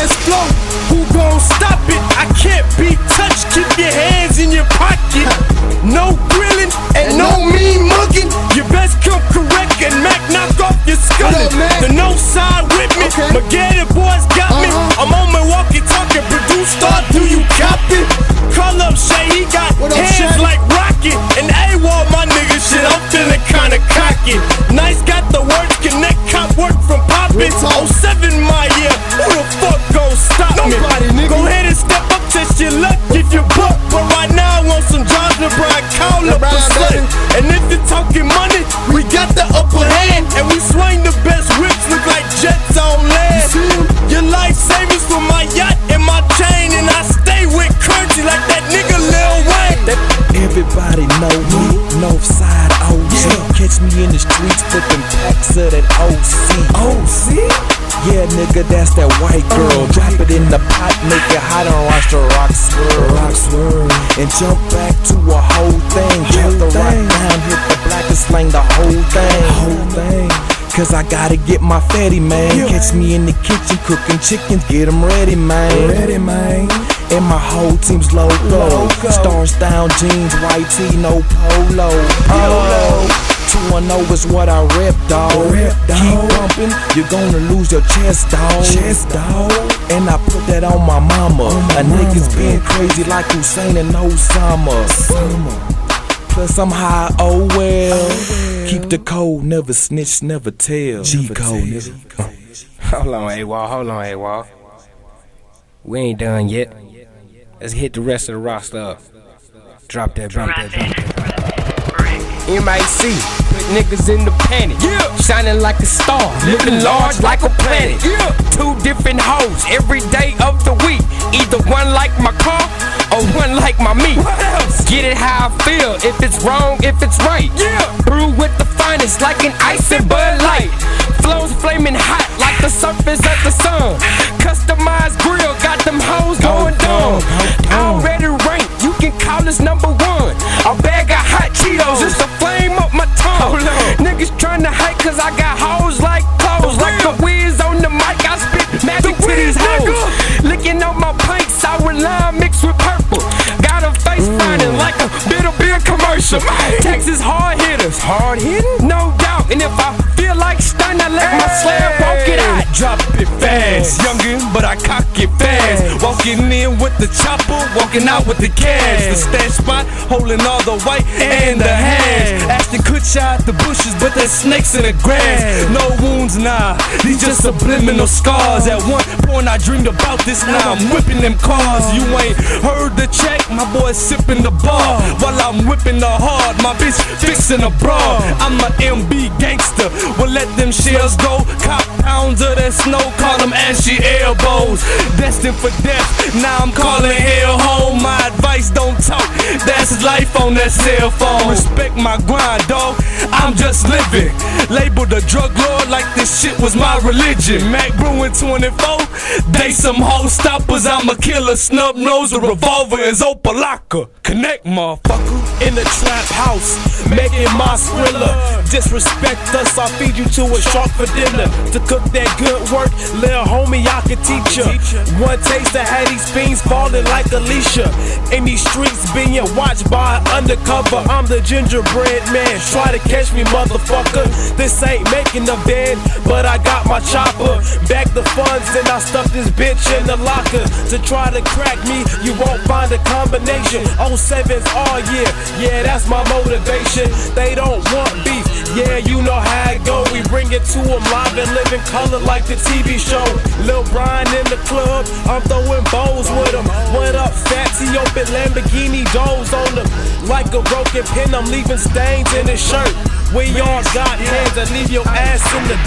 fast flow. Who gon' stop it? I can't be touched. Keep your hands in your pocket. No your luck if you buck. But right now I want some John LeBron, call up a slut. And if you're talking money, we got the upper hand. And we swing the best whips, look like jets on land. Your life savings for my yacht and my chain. And I stay with currency like that nigga Lil Wayne. Everybody know me, Northside OG. Catch me in the streets flipping packs of that OC. OC? Yeah, nigga, that's that white girl. Drop it in the pot, make it hot and watch the rock swirl. Rock swirl. And jump back to a whole thing. Drop the rock down, hit the black and slang the whole thing. Whole thing. Cause I gotta get my fatty, man. Catch me in the kitchen cooking chickens, get 'em ready, man. Ready, man. And my whole team's logo. Stars down, jeans, white tee, no polo. Polo. 2 and 0 is what I rep, dawg. Keep pumping, you're gonna lose your chest, dawg. Chest, dawg. And I put that on my mama. a nigga's being crazy like Hussein and Osama. Plus I'm high, oh well. Oh, Keep the code, never snitch, never tell. G code, nigga. Hold on, A-Wall. Hold on, A-Wall. We ain't done yet. Let's hit the rest of the roster up. Drop that, drop that, drop that. MIC, put niggas in the panic. Yeah. Shining like a star, living large like a planet. Yeah. Two different hoes every day of the week. Either one like my car or one like my meat. What else? Get it how I feel. If it's wrong, if it's right. Yeah. Brew with the finest like an ice and Bud Light. Flows flaming hot like the surface of the sun. These hoes. Licking up my pint, sour lime mixed with purple. Got a face mm. shining like a bitter beer commercial. Texas hard hitters. Hard hitting? No doubt. And if I feel like stunning, I let my slab walk it out. Drop it fast, youngin', but I cock it fast. Walking in with the chopper, walking out with the cash. The stash spot, holding all the white and the hash. Ashton Kutcher out the bushes, but there's snakes in the grass. No wounds, nah, these just subliminal scars. At one point I dreamed about this, now I'm whipping them cars. You ain't heard the my boy sipping the bar. While I'm whipping the hard, my bitch fixing a bra. I'm a MB gangster, well let them shells go. Cop pounds of that snow, call them ashy elbows. Destined for death, now I'm calling hell home. My advice, don't talk, that's life on that cell phone. Respect my grind, dog, I'm just living. Labeled a drug lord like this shit was my religion. Mac Bruin 24, they some hoe stoppers. I'm a killer, snub nose, a revolver is Opalaka. Connect, motherfucker. In the trap house, making my thriller. Disrespect us, I'll feed you to a shark for dinner. To cook that good work, little homie, I can teach ya. One taste to have these fiends falling like Alicia. In these streets, being watched by an undercover. I'm the gingerbread man. Try to catch me, motherfucker. This ain't making the bed, but I got my chopper. Back the funds, and I stuck this bitch in the locker. To try to crack me, you won't find a combination. 07's all year, yeah, that's my motivation. They don't want beef, yeah, you know how it go. We bring it to them live and live in color like the TV show. Lil Brian in the club, I'm throwing bows with him. What up, Fatty? Open Lamborghini doors on them. Like a broken pin, I'm leaving stains in his shirt. We all got hands that leave your ass in the